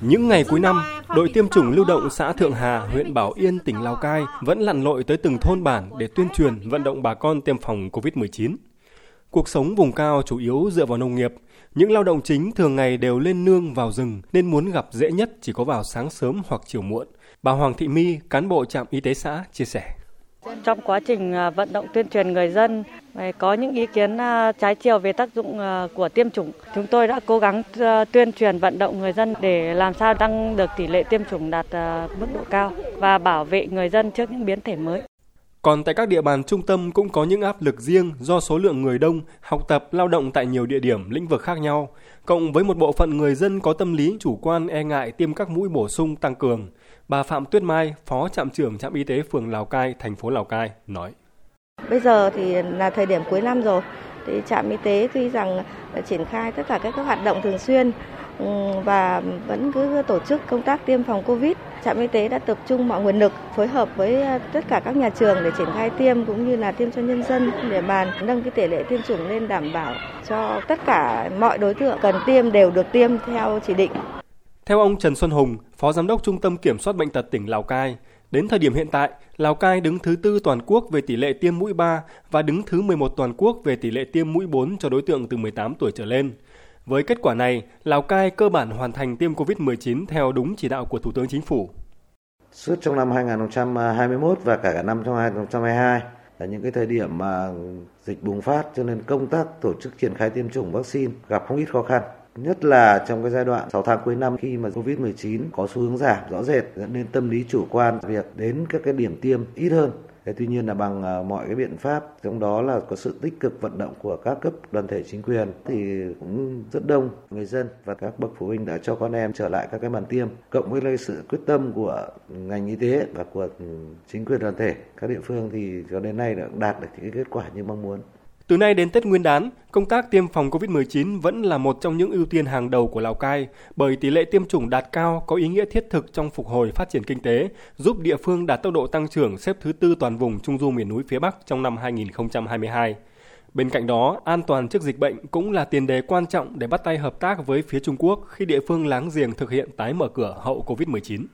Những ngày cuối năm, đội tiêm chủng lưu động xã Thượng Hà, huyện Bảo Yên, tỉnh Lào Cai vẫn lặn lội tới từng thôn bản để tuyên truyền vận động bà con tiêm phòng COVID-19. Cuộc sống vùng cao chủ yếu dựa vào nông nghiệp. Những lao động chính thường ngày đều lên nương vào rừng nên muốn gặp dễ nhất chỉ có vào sáng sớm hoặc chiều muộn. Bà Hoàng Thị My, cán bộ trạm y tế xã, chia sẻ. Trong quá trình à, vận động tuyên truyền người dân có những ý kiến à, trái chiều về tác dụng à, của tiêm chủng, chúng tôi đã cố gắng à, tuyên truyền vận động người dân để làm sao tăng được tỷ lệ tiêm chủng đạt mức độ cao và bảo vệ người dân trước những biến thể mới. Còn tại các địa bàn trung tâm cũng có những áp lực riêng do số lượng người đông, học tập, lao động tại nhiều địa điểm, lĩnh vực khác nhau, cộng với một bộ phận người dân có tâm lý chủ quan e ngại tiêm các mũi bổ sung tăng cường. Bà Phạm Tuyết Mai, Phó trạm trưởng trạm y tế phường Lào Cai, thành phố Lào Cai nói: Bây giờ thì là thời điểm cuối năm rồi, thì trạm y tế tuy rằng triển khai tất cả các hoạt động thường xuyên ừ, và vẫn cứ tổ chức công tác tiêm phòng Covid. Trạm y tế đã tập trung mọi nguồn lực phối hợp với ờ, tất cả các nhà trường để triển khai tiêm cũng như là tiêm cho nhân dân để bàn nâng cái tỷ lệ tiêm chủng lên đảm bảo cho tất cả mọi đối tượng cần tiêm đều được tiêm theo chỉ định. Theo ông Trần Xuân Hùng, Phó Giám đốc Trung tâm Kiểm soát Bệnh tật tỉnh Lào Cai, đến thời điểm hiện tại, Lào Cai đứng thứ tư toàn quốc về tỷ lệ tiêm mũi 3 và đứng thứ 11 toàn quốc về tỷ lệ tiêm mũi 4 cho đối tượng từ 18 tuổi trở lên. Với kết quả này, Lào Cai cơ bản hoàn thành tiêm COVID-19 theo đúng chỉ đạo của Thủ tướng Chính phủ. Suốt trong năm 2021 và cả cả năm trong 2022 là những cái thời điểm mà dịch bùng phát cho nên công tác tổ chức triển khai tiêm chủng vaccine gặp không ít khó khăn. Nhất là trong cái giai đoạn 6 tháng cuối năm khi mà Covid-19 có xu hướng giảm rõ rệt dẫn đến tâm lý chủ quan việc đến các cái điểm tiêm ít hơn. Thế tuy nhiên là bằng ờ, mọi cái biện pháp, trong đó là có sự tích cực vận động của các cấp đoàn thể chính quyền thì cũng rất đông người dân và các bậc phụ huynh đã cho con em trở lại các cái bàn tiêm. Cộng với sự quyết tâm của ngành y tế và của ừ, chính quyền đoàn thể các địa phương thì cho đến nay đã đạt được những cái kết quả như mong muốn. Từ nay đến Tết Nguyên đán, công tác tiêm phòng COVID-19 vẫn là một trong những ưu tiên hàng đầu của Lào Cai bởi tỷ lệ tiêm chủng đạt cao có ý nghĩa thiết thực trong phục hồi phát triển kinh tế, giúp địa phương đạt tốc độ tăng trưởng xếp thứ tư toàn vùng Trung du miền núi phía Bắc trong năm 2022. Bên cạnh đó, an toàn trước dịch bệnh cũng là tiền đề quan trọng để bắt tay hợp tác với phía Trung Quốc khi địa phương láng giềng thực hiện tái mở cửa hậu COVID-19.